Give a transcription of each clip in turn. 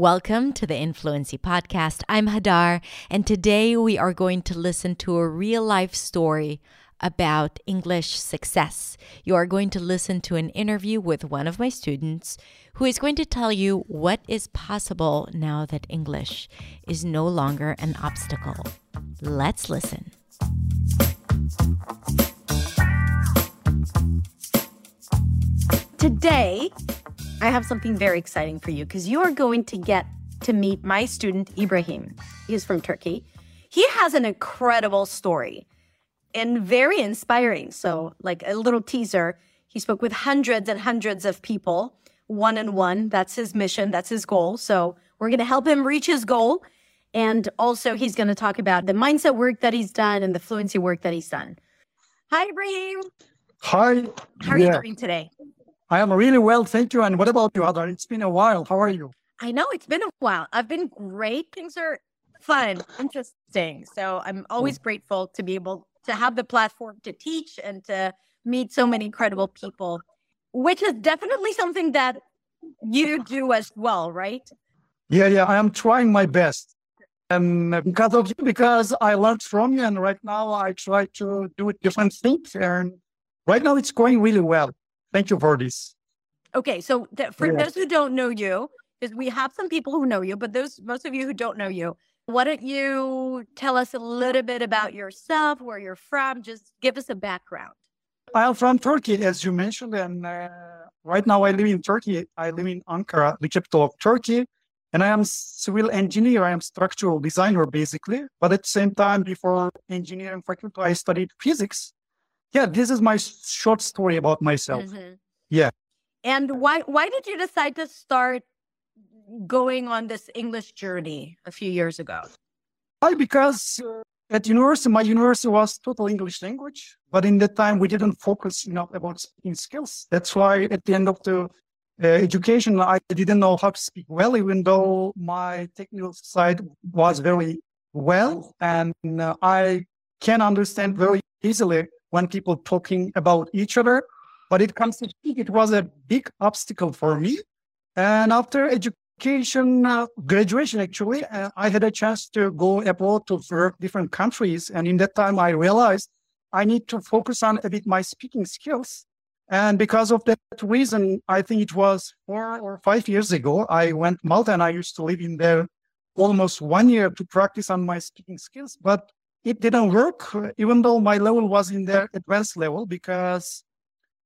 Welcome to the Influency Podcast. I'm Hadar, and today we are going to listen to a real life story about English success. You are going to listen to an interview with one of my students who is going to tell you what is possible now that English is no longer an obstacle. Let's listen. Today, I have something very exciting for you because you are going to get to meet my student, Ibrahim. He's from Turkey. He has an incredible story and very inspiring. So, like a little teaser, he spoke with hundreds and hundreds of people, one on one. That's his mission, that's his goal. So, we're going to help him reach his goal. And also, he's going to talk about the mindset work that he's done and the fluency work that he's done. Hi, Ibrahim. Hi. How are yeah. you doing today? I am really well, thank you. And what about you, Hadar? It's been a while. How are you? I know it's been a while. I've been great. Things are fun, interesting. So I'm always mm. grateful to be able to have the platform to teach and to meet so many incredible people, which is definitely something that you do as well, right? Yeah, yeah. I am trying my best. And because of you, because I learned from you, and right now I try to do different things. And right now it's going really well. Thank you for this. Okay, so th- for yeah. those who don't know you, because we have some people who know you, but those most of you who don't know you, why don't you tell us a little bit about yourself, where you're from? Just give us a background. I'm from Turkey, as you mentioned, and uh, right now I live in Turkey. I live in Ankara, the capital of Turkey, and I am civil engineer. I am structural designer, basically. But at the same time, before engineering faculty, I studied physics. Yeah, this is my short story about myself. Mm-hmm. Yeah. And why why did you decide to start going on this English journey a few years ago? Why? Because uh, at university, my university was total English language, but in that time we didn't focus enough about speaking skills. That's why at the end of the uh, education, I didn't know how to speak well, even though my technical side was very well, and uh, I can understand very easily when people talking about each other. But it comes to speak, it was a big obstacle for me. And after education, uh, graduation, actually, uh, I had a chance to go abroad to work different countries. And in that time, I realized I need to focus on a bit my speaking skills. And because of that reason, I think it was four or five years ago, I went Malta and I used to live in there almost one year to practice on my speaking skills. But it didn't work, even though my level was in the advanced level, because,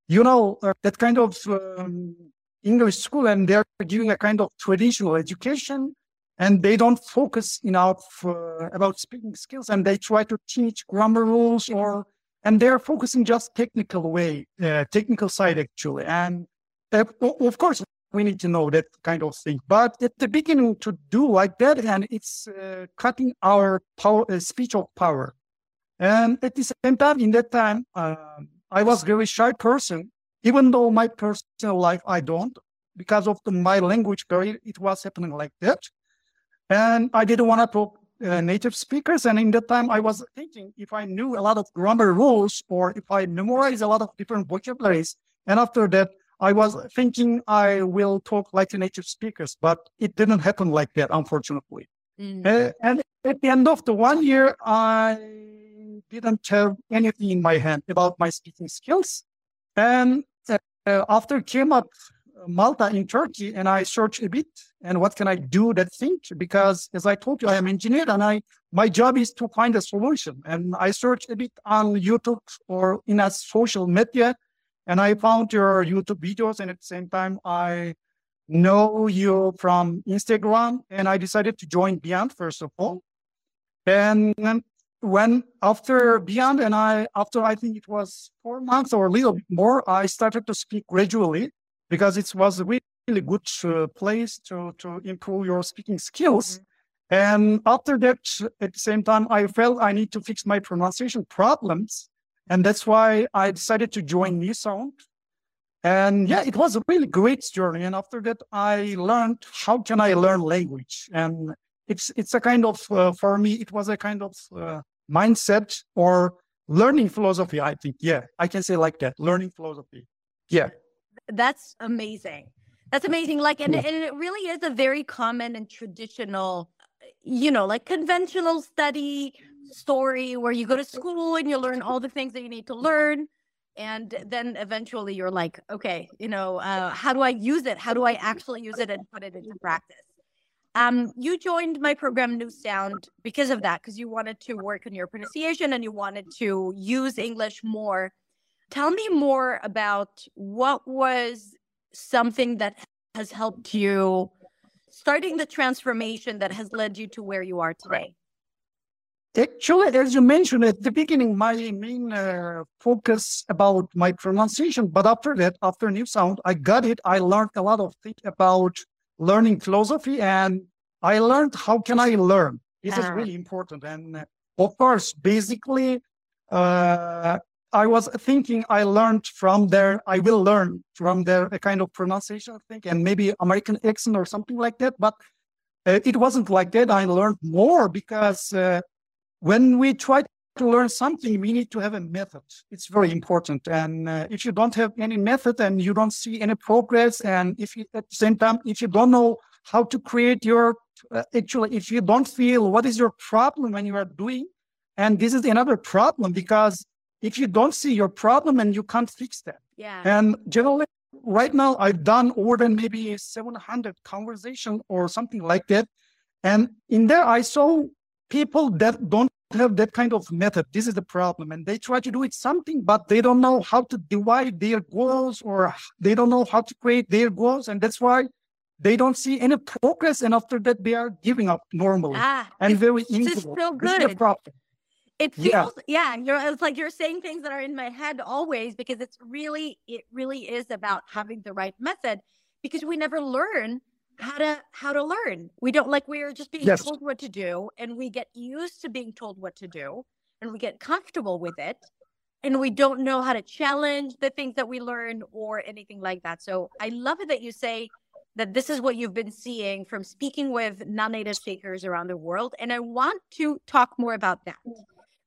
you know, uh, that kind of um, English school and they're giving a kind of traditional education and they don't focus enough uh, about speaking skills and they try to teach grammar rules or and they're focusing just technical way uh, technical side actually. And uh, of course we need to know that kind of thing. But at the beginning to do like that and it's uh, cutting our power uh, speech of power. And at the same time in that time um, i was very shy person. Even though my personal life I don't, because of the, my language barrier, it was happening like that. And I didn't want to talk uh, native speakers. And in that time, I was thinking if I knew a lot of grammar rules or if I memorize a lot of different vocabularies, and after that, I was thinking I will talk like native speakers, but it didn't happen like that, unfortunately. Mm. Uh, and at the end of the one year, I didn't have anything in my hand about my speaking skills. And uh, after came up Malta in Turkey, and I searched a bit and what can I do that thing because as I told you, I am engineer and I my job is to find a solution. And I searched a bit on YouTube or in a social media, and I found your YouTube videos, and at the same time I know you from Instagram, and I decided to join Beyond first of all. And when after beyond and I after I think it was four months or a little bit more, I started to speak gradually because it was a really good uh, place to to improve your speaking skills. Mm-hmm. And after that, at the same time, I felt I need to fix my pronunciation problems, and that's why I decided to join NewSound. And yeah, it was a really great journey. And after that, I learned how can I learn language, and it's it's a kind of uh, for me, it was a kind of uh, mindset or learning philosophy, I think. Yeah, I can say like that learning philosophy. Yeah. That's amazing. That's amazing. Like, and, and it really is a very common and traditional, you know, like conventional study story where you go to school and you learn all the things that you need to learn. And then eventually you're like, okay, you know, uh, how do I use it? How do I actually use it and put it into practice? Um, you joined my program New Sound because of that, because you wanted to work on your pronunciation and you wanted to use English more. Tell me more about what was something that has helped you starting the transformation that has led you to where you are today? Actually, as you mentioned at the beginning, my main uh, focus about my pronunciation. But after that, after New Sound, I got it. I learned a lot of things about learning philosophy, and I learned how can I learn. This is ah. really important. And uh, of course, basically, uh, I was thinking I learned from there, I will learn from there a kind of pronunciation thing and maybe American accent or something like that. But uh, it wasn't like that. I learned more because uh, when we try to learn something, we need to have a method. It's very important. And uh, if you don't have any method and you don't see any progress, and if you, at the same time, if you don't know how to create your, uh, actually, if you don't feel what is your problem when you are doing, and this is another problem because if you don't see your problem and you can't fix that. Yeah. And generally, right now, I've done more than maybe 700 conversation or something like that. And in there, I saw people that don't have that kind of method. This is the problem. And they try to do it something, but they don't know how to divide their goals or they don't know how to create their goals. And that's why they don't see any progress. And after that, they are giving up normally ah, and very easily. This is so good. This is problem it feels yeah. yeah you're it's like you're saying things that are in my head always because it's really it really is about having the right method because we never learn how to how to learn we don't like we're just being yes. told what to do and we get used to being told what to do and we get comfortable with it and we don't know how to challenge the things that we learn or anything like that so i love it that you say that this is what you've been seeing from speaking with non-native speakers around the world and i want to talk more about that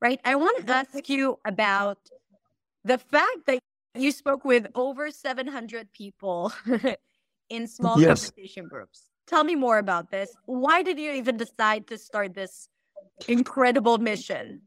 right? I want to ask you about the fact that you spoke with over 700 people in small yes. conversation groups. Tell me more about this. Why did you even decide to start this incredible mission?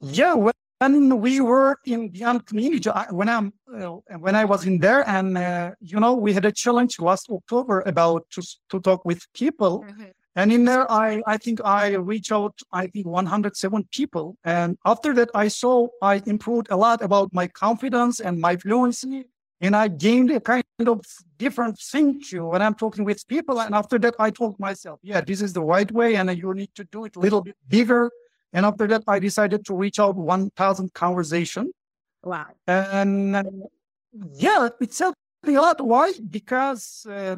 Yeah, when we were in Beyond Community, when I'm uh, when I was in there, and uh, you know, we had a challenge last October about to to talk with people. Mm-hmm. And in there, I, I think I reached out, I think 107 people. And after that, I saw I improved a lot about my confidence and my fluency. And I gained a kind of different thinking when I'm talking with people. And after that, I told myself, yeah, this is the right way. And you need to do it a little bit bigger. And after that, I decided to reach out 1,000 conversation. Wow. And yeah, it's helped me a lot. Why? Because uh,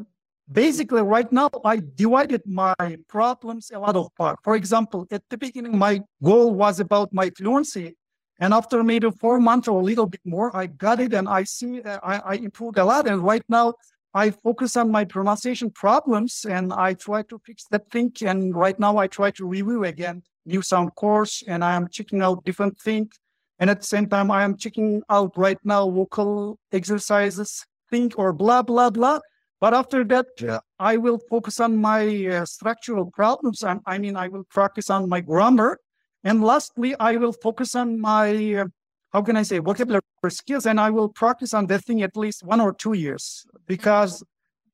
basically right now i divided my problems a lot of part for example at the beginning my goal was about my fluency and after maybe four months or a little bit more i got it and i see uh, I, I improved a lot. And right now i focus on my pronunciation problems and i try to fix that thing. And right now i try to review again new sound course and i am checking out different things and at the same time i am checking out right now vocal exercises thing or blah blah blah. But after that, uh, I will focus on my uh, structural problems. And I mean, I will practice on my grammar. And lastly, I will focus on my, uh, how can I say, vocabulary skills. And I will practice on that thing at least one or two years because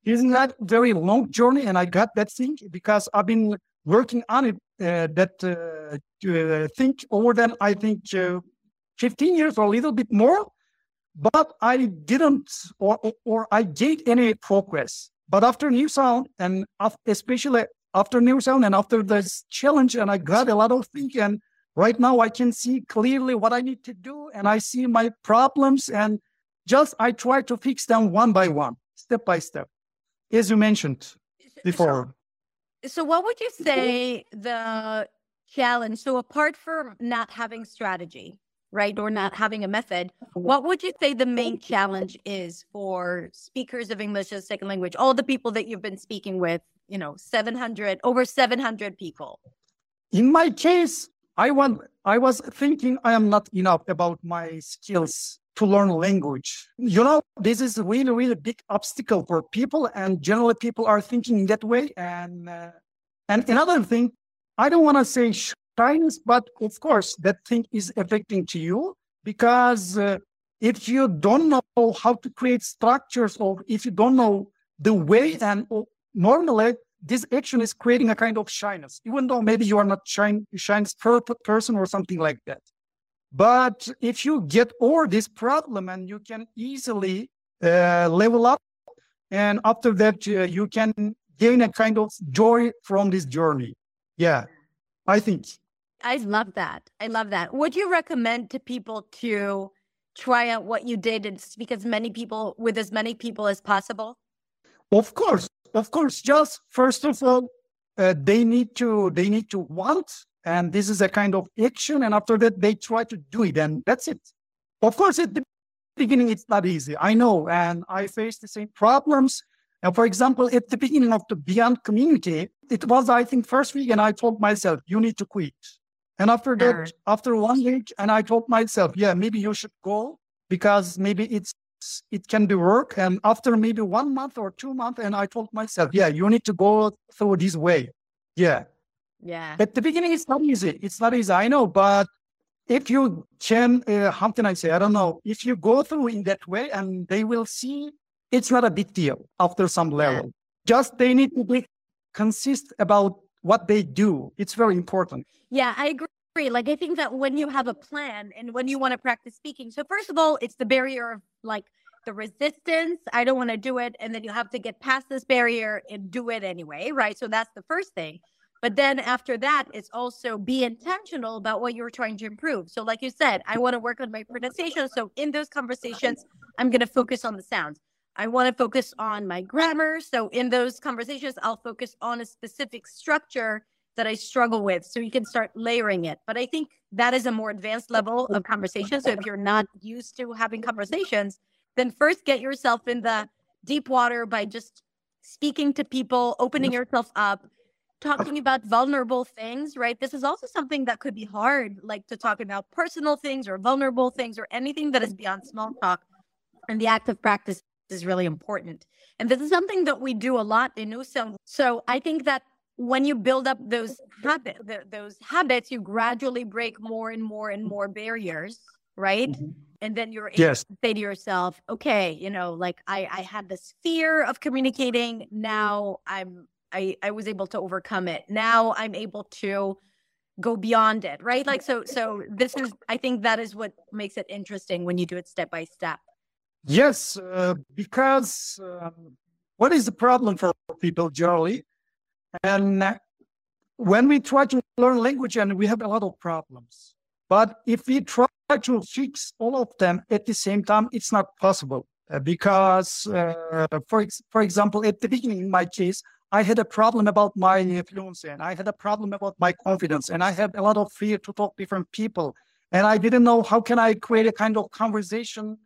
it's not very long journey. And I got that thing because I've been working on it, uh, that uh, thing over than I think uh, 15 years or a little bit more but I didn't, or, or I did any progress. But after New Sound, and especially after New Sound and after this challenge, and I got a lot of things, and right now I can see clearly what I need to do, and I see my problems, and just I try to fix them one by one, step by step, as you mentioned before. So, so what would you say the challenge? So apart from not having strategy, right, or not having a method, what would you say the main challenge is for speakers of English as a second language? All the people that you've been speaking with, you know, 700, over 700 people. In my case, I want, I was thinking I am not enough about my skills to learn language. You know, this is really, really big obstacle for people, and generally people are thinking that way. And uh, and another thing, I don't want to say shyness, but of course that thing is affecting to you because uh, if you don't know how to create structures, or if you don't know the way, and normally this action is creating a kind of shyness, even though maybe you are not shine, shyness person or something like that. But if you get over this problem and you can easily uh, level up, and after that, uh, you can gain a kind of joy from this journey. Yeah, I think. I love that. I love that. Would you recommend to people to try out what you did and speak as many people with as many people as possible? Of course, of course. Just first of all, uh, they need to they need to want and this is a kind of action and after that they try to do it and that's it of course at the beginning it's not easy i know and i faced the same problems and for example at the beginning of the beyond community it was i think first week and i told myself you need to quit and after that after one week and i told myself yeah maybe you should go because maybe it's it can be work and after maybe one month or two months and i told myself yeah you need to go through this way yeah yeah. At the beginning, it's not easy. It's not easy. I know, but if you can, uh, how can I say? I don't know. If you go through in that way, and they will see, it's not a big deal after some level. Yeah. Just they need to be consist about what they do. It's very important. Yeah, I agree. Like I think that when you have a plan and when you want to practice speaking, so first of all, it's the barrier of like the resistance. I don't want to do it, and then you have to get past this barrier and do it anyway, right? So that's the first thing. But then after that, it's also be intentional about what you're trying to improve. So, like you said, I want to work on my pronunciation. So, in those conversations, I'm going to focus on the sounds. I want to focus on my grammar. So, in those conversations, I'll focus on a specific structure that I struggle with. So, you can start layering it. But I think that is a more advanced level of conversation. So, if you're not used to having conversations, then first get yourself in the deep water by just speaking to people, opening yourself up talking about vulnerable things, right? This is also something that could be hard, like to talk about personal things or vulnerable things or anything that is beyond small talk. And the act of practice is really important. And this is something that we do a lot in USO. So I think that when you build up those habits, those habits, you gradually break more and more and more barriers, right? Mm-hmm. And then you're able yes. to say to yourself, okay, you know, like I, I had this fear of communicating. Now I'm I, I was able to overcome it. Now I'm able to go beyond it, right? Like so so this is I think that is what makes it interesting when you do it step by step. Yes, uh, because um, what is the problem for people generally? And when we try to learn language and we have a lot of problems. But if we try to fix all of them at the same time, it's not possible. Uh, because, uh, for, ex- for example, at the beginning, in my case, I had a problem about my fluency and I had a problem about my confidence and I had a lot of fear to talk different people. And I didn't know how can I create a kind of conversation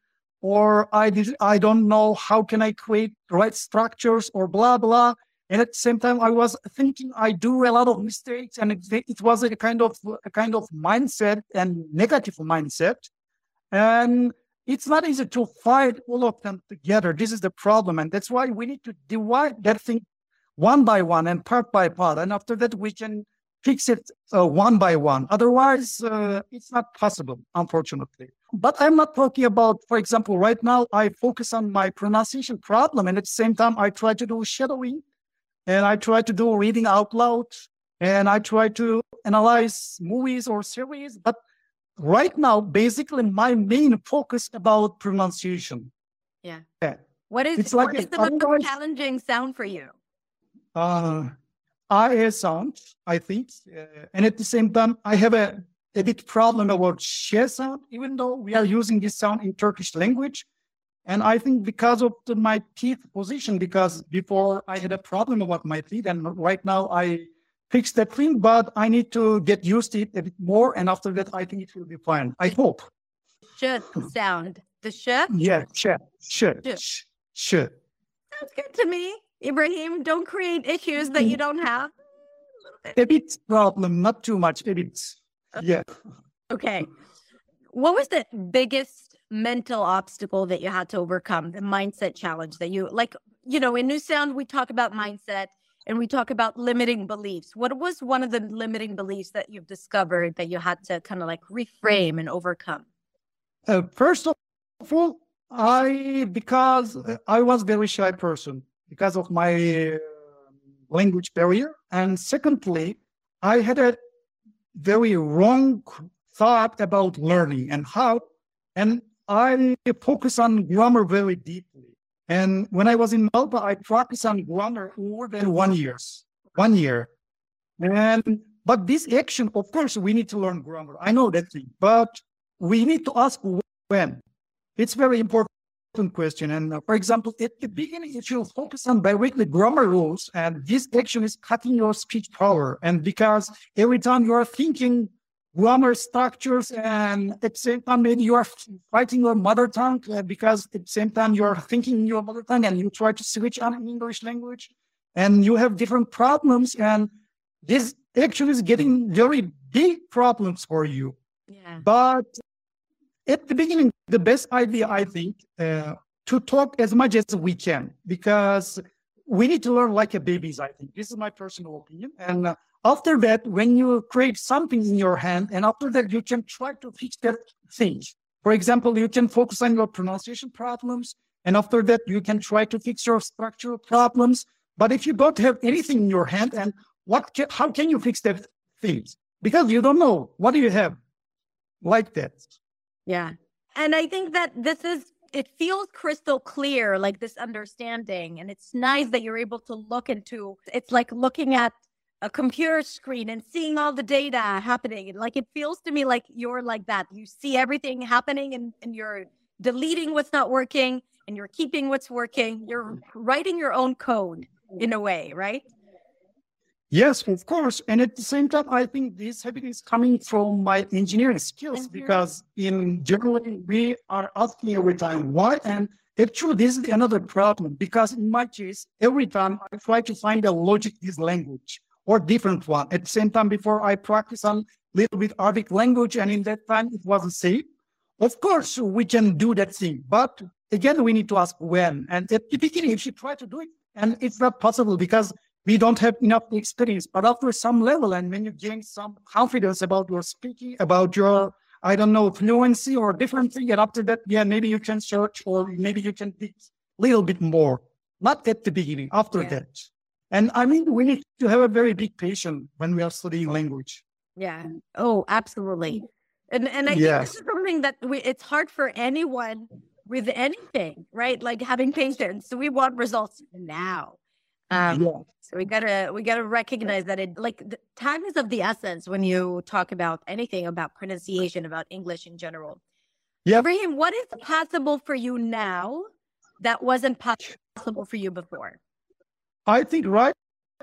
or I did I don't know how can I create right structures or blah blah. And at the same time, I was thinking I do a lot of mistakes, and it, it was a kind of a kind of mindset and negative mindset. And it's not easy to fight all of them together. This is the problem, and that's why we need to divide that thing one by one and part by part. And after that, we can fix it uh, one by one. Otherwise, uh, it's not possible, unfortunately. But I'm not talking about, for example, right now, I focus on my pronunciation problem. And at the same time, I try to do shadowing and I try to do reading out loud and I try to analyze movies or series. But right now, basically, my main focus about pronunciation. Yeah. yeah. What is, it's like what is the most challenging sound for you? uh, IA sound, I think. Uh, and at the same time, I have a, a bit problem about sh sound, even though we are using this sound in Turkish language. And I think because of the, my teeth position, because before I had a problem about my teeth, and right now I fixed that thing, but I need to get used to it a bit more. And after that, I think it will be fine. I hope. Should sound. The sh? Yeah, sh, sh, sh, sh. Sounds good to me. Ibrahim, don't create issues that you don't have. A bit problem, not too much, a bit. Yeah. Okay. What was the biggest mental obstacle that you had to overcome, the mindset challenge that you like, you know, in New Sound, we talk about mindset and we talk about limiting beliefs. What was one of the limiting beliefs that you've discovered that you had to kind of like reframe and overcome? Uh, first of all, I because I was very shy person because of my uh, language barrier, and secondly, I had a very wrong thought about learning and how, and I focus on grammar very deeply. And when I was in Melbourne, I practiced on grammar more than one years, one year. And but this action, of course, we need to learn grammar. I know that thing, but we need to ask when. It's very important question. And uh, for example, at the beginning, if you focus on directly grammar rules, and this action is cutting your speech power. And because every time you are thinking grammar structures and at the same time maybe you are fighting your mother tongue uh, because at the same time you are thinking your mother tongue and you try to switch on english language and you have different problems and this actually is getting very big problems for you yeah. but at the beginning the best idea i think uh, to talk as much as we can because we need to learn like a babies i think this is my personal opinion and uh, after that, when you create something in your hand, and after that, you can try to fix that thing. For example, you can focus on your pronunciation problems, and after that, you can try to fix your structural problems. But if you don't have anything in your hand, and what, can, how can you fix that things? Because you don't know what do you have, like that. Yeah, and I think that this is it feels crystal clear, like this understanding, and it's nice that you're able to look into. It's like looking at a computer screen and seeing all the data happening. Like it feels to me like you're like that. You see everything happening and, and you're deleting what's not working and you're keeping what's working. You're writing your own code in a way, right? Yes, of course. And at the same time, I think this habit is coming from my engineering skills mm-hmm. because in generally we are asking every time why. And actually, this is another problem because in my case, every time I try to find a logic this language or different one. At the same time, before I practice a little bit Arabic language, and in that time it wasn't safe. Of course, we can do that thing, but again, we need to ask when. And at the beginning, if you try to do it, and it's not possible because we don't have enough experience. But after some level, and when you gain some confidence about your speaking, about your I don't know fluency or different thing, and after that, yeah, maybe you can search or maybe you can teach a little bit more. Not at the beginning, after yeah. that. And I mean, we need to have a very big patience when we are studying language. Yeah. Oh, absolutely. And and I yes. think this is something that we, it's hard for anyone with anything, right? Like having patience. So we want results now. Um, yeah. So we gotta we gotta recognize that it like time is of the essence when you talk about anything about pronunciation, about English in general. Yeah. Ibrahim, what is possible for you now that wasn't possible for you before? I think right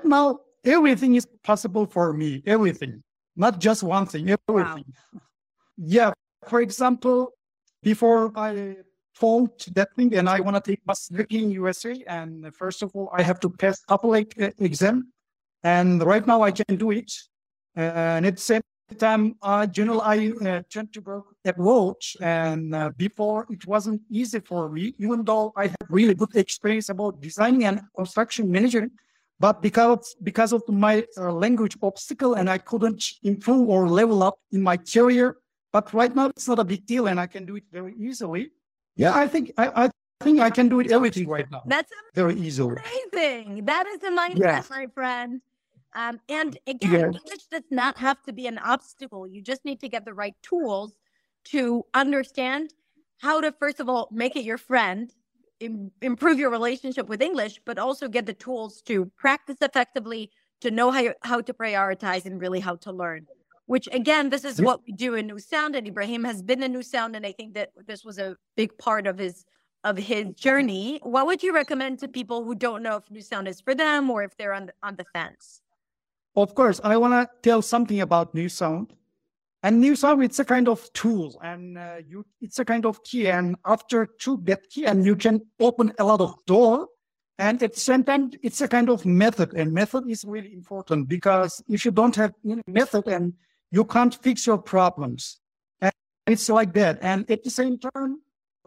now everything is possible for me. Everything, not just one thing. Everything. Wow. Yeah. For example, before I found that thing and I want to take master in USA, and first of all, I have to pass couple exam, and right now I can do it. And at the same time, uh, general, I uh, to work approach, and uh, before it wasn't easy for me, even though I have really good experience about designing and construction management. But because because of my uh, language obstacle, and I couldn't improve or level up in my career. But right now, it's not a big deal, and I can do it very easily. Yeah, I think I, I think I can do it everything right now. That's very easily. Amazing. That is a mindset, yes. my friend. Um, and again, yes. English does not have to be an obstacle. You just need to get the right tools to understand how to, first of all, make it your friend, Im- improve your relationship with English, but also get the tools to practice effectively, to know how, how to prioritize, and really how to learn. Which, again, this is what we do in New Sound. And Ibrahim has been in New Sound, and I think that this was a big part of his of his journey. What would you recommend to people who don't know if New Sound is for them or if they're on the, on the fence? Of course, I want to tell something about New Sound. And New Sound, it's a kind of tool and uh, you, it's a kind of key. And after to that key, and you can open a lot of door. And at the same time, it's a kind of method. And method is really important because if you don't have any method and you can't fix your problems. And it's like that. And at the same time,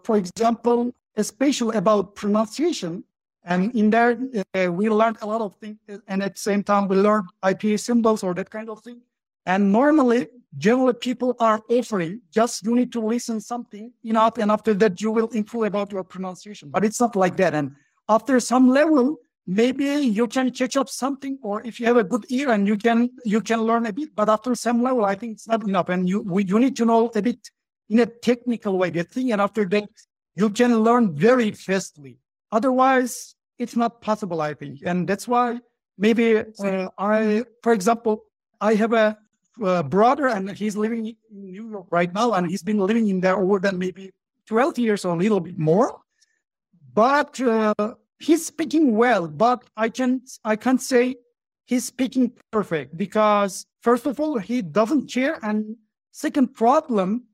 for example, especially about pronunciation. And in there, uh, we learned a lot of things. And at the same time, we learned IPA symbols or that kind of thing. And normally, generally people are offering just you need to listen something enough, and after that you will improve about your pronunciation. But it's not like that. And after some level, maybe you can catch up something, or if you have a good ear and you can you can learn a bit. But after some level, I think it's not enough, and you we, you need to know a bit in a technical way the thing, and after that you can learn very fastly. Otherwise, it's not possible, I think, and that's why maybe uh, I, for example, I have a uh, brother, and he's living in New York right now, and he's been living in there over than maybe 12 years or a little bit more. But uh, he's speaking well, but I can I can't say he's speaking perfect because first of all he doesn't care, and second problem,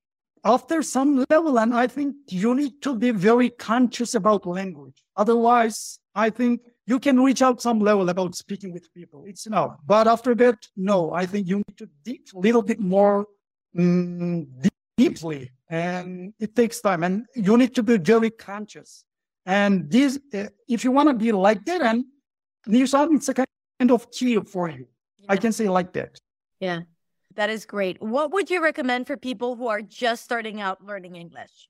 after some level, and I think you need to be very conscious about language. Otherwise, I think you can reach out some level about speaking with people. It's enough. But after that, no, I think you need to dig a little bit more um, deeply. And it takes time. And you need to be very conscious. And this, uh, if you want to be like that, and New Sound, it's a kind of key for you. Yeah. I can say like that. Yeah, that is great. What would you recommend for people who are just starting out learning English?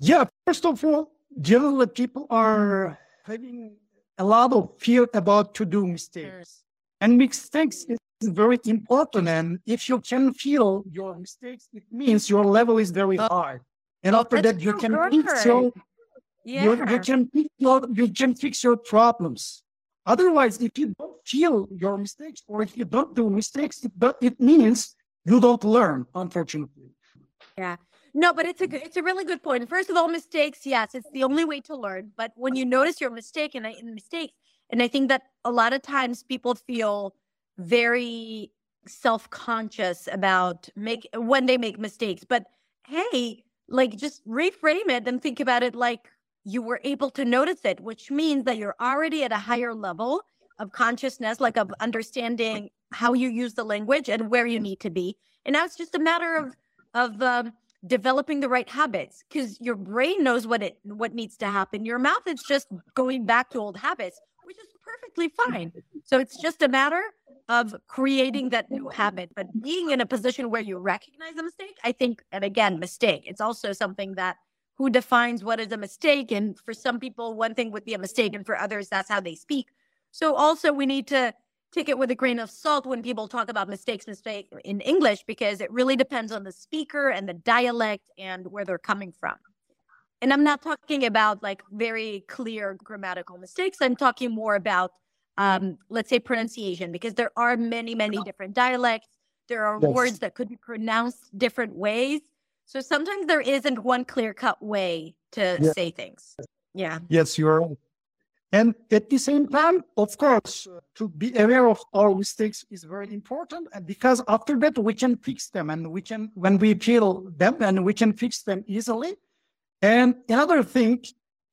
Yeah, first of all, generally people are having a lot of fear about to do mistakes. And mistakes is very important. And if you can feel your mistakes, it means your level is very oh. high. And after that, you can fix your, yeah. you, you can fix your, you can fix your problems. Otherwise, if you don't feel your mistakes or if you don't do mistakes, it, it means you don't learn, unfortunately. Yeah. No, but it's a good, it's a really good point. First of all, mistakes, yes, it's the only way to learn. But when you notice your mistake and, and mistakes, and I think that a lot of times people feel very self-conscious about make when they make mistakes. But hey, like just reframe it and think about it like you were able to notice it, which means that you're already at a higher level of consciousness, like of understanding how you use the language and where you need to be. And now it's just a matter of of um, developing the right habits because your brain knows what it what needs to happen. Your mouth is just going back to old habits which is perfectly fine. So it's just a matter of creating that new habit. But being in a position where you recognize a mistake i think and again mistake it's also something that who defines what is a mistake and for some people one thing would be a mistake and for others that's how they speak. So also we need to take it with a grain of salt when people talk about mistakes mistake in english because it really depends on the speaker and the dialect and where they're coming from. And i'm not talking about like very clear grammatical mistakes. I'm talking more about um, let's say pronunciation because there are many many different dialects. There are yes. words that could be pronounced different ways so sometimes there isn't one clear cut way to yeah. say things yeah yes you're and at the same time, of course, to be aware of our mistakes is very important. And because after that, we can fix them and we can, when we feel them and we can fix them easily. And another thing,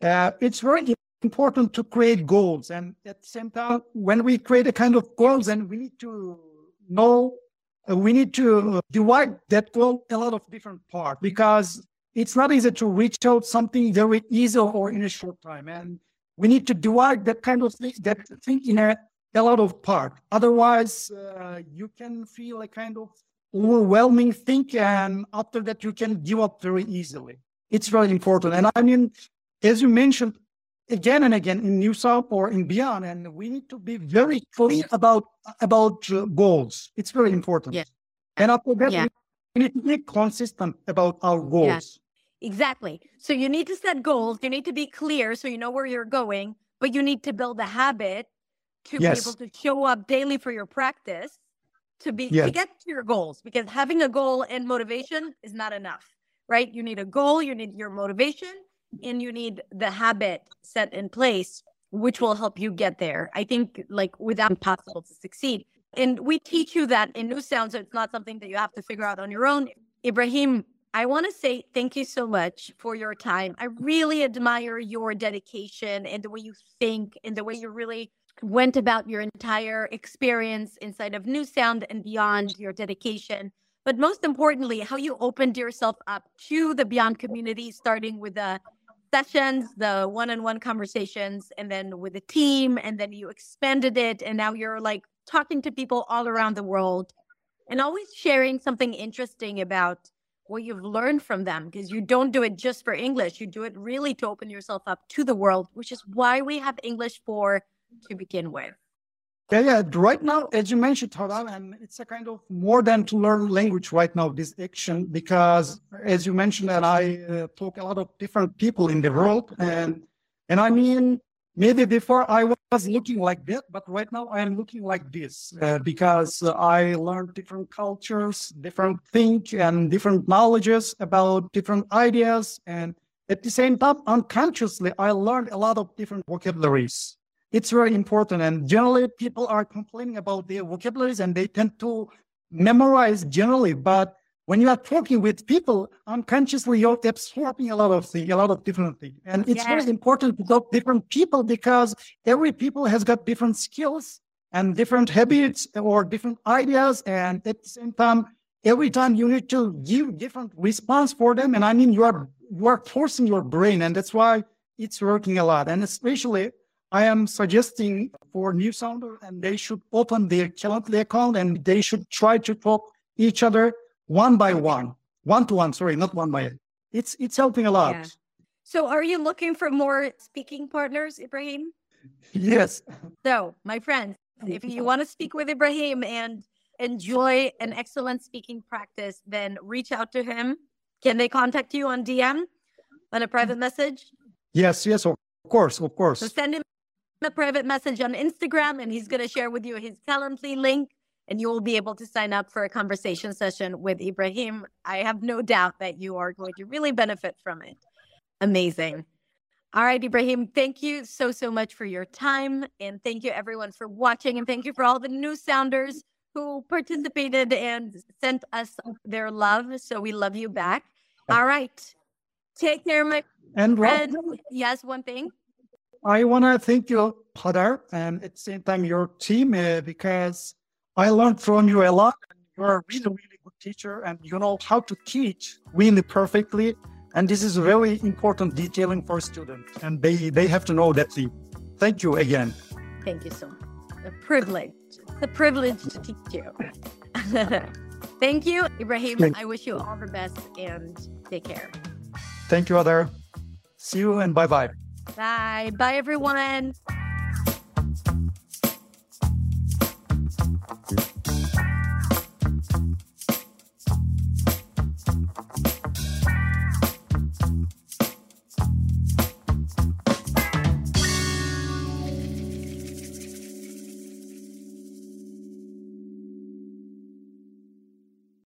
uh, it's very important to create goals. And at the same time, when we create a kind of goals, and we need to know, uh, we need to divide that goal a lot of different parts because it's not easy to reach out something very easy or in a short time. And we need to divide that kind of thing, that thing in a, a lot of part. Otherwise, uh, you can feel a kind of overwhelming thing, and after that, you can give up very easily. It's very important. And I mean, as you mentioned again and again in New Sound or in beyond, and we need to be very clear about about uh, goals. It's very important. Yeah. And after that, yeah. we need to be consistent about our goals. Exactly. So you need to set goals. You need to be clear so you know where you're going, but you need to build a habit to yes. be able to show up daily for your practice to be yes. to get to your goals because having a goal and motivation is not enough, right? You need a goal, you need your motivation, and you need the habit set in place which will help you get there. I think like without possible to succeed. And we teach you that in New Sound, so it's not something that you have to figure out on your own. Ibrahim I want to say thank you so much for your time. I really admire your dedication and the way you think and the way you really went about your entire experience inside of New Sound and beyond your dedication. But most importantly, how you opened yourself up to the Beyond community, starting with the sessions, the one-on-one conversations, and then with the team, and then you expanded it, and now you're like talking to people all around the world, and always sharing something interesting about what you've learned from them because you don't do it just for English. You do it really to open yourself up to the world, which is why we have English for to begin with. Yeah, yeah. Right now, as you mentioned, Hadar, and it's a kind of more than to learn language right now, this action, because as you mentioned, and I uh, talk a lot of different people in the world. And, and I mean, maybe before I was looking like that, but right now I am looking like this uh, because I learned different cultures, different think and different knowledges about different ideas. And at the same time, unconsciously, I learned a lot of different vocabularies it's very important. And generally, people are complaining about their vocabularies and they tend to memorize generally. But when you are talking with people, unconsciously you're absorbing a lot of things, a lot of different things. And it's very important to talk different people because every people has got different skills and different habits or different ideas. And at the same time, every time you need to give different response for them. And I mean, you are you are forcing your brain, and that's why it's working a lot. And especially I am suggesting for new sounder and they should open their Calendly account and they should try to talk each other one by one, one to one. Sorry, not one by. It's it's helping a lot. Yeah. So, are you looking for more speaking partners, Ibrahim? Yes. So, my friends, if you want to speak with Ibrahim and enjoy an excellent speaking practice, then reach out to him. Can they contact you on DM, on a private message? Yes, yes, of course, of course. So send him a private message on Instagram and he's going to share with you his Calendly link and you will be able to sign up for a conversation session with Ibrahim. I have no doubt that you are going to really benefit from it. Amazing. All right, Ibrahim, thank you so, so much for your time. And thank you, everyone, for watching. And thank you for all the new sounders who participated and sent us their love. So we love you back. All right. Take care, my and friend. Yes, one thing. I want to thank you, Hadar, and at the same time your team, uh, because I learned from you a lot. You're a really, really good teacher, and you know how to teach really perfectly. And this is very important detailing for students, and they they have to know that. Thing. Thank you again. Thank you so much. A privilege. a privilege to teach you. Thank you, Ibrahim. I wish you all the best and take care. Thank you, Hadar. See you and bye bye. Bye. Bye, everyone.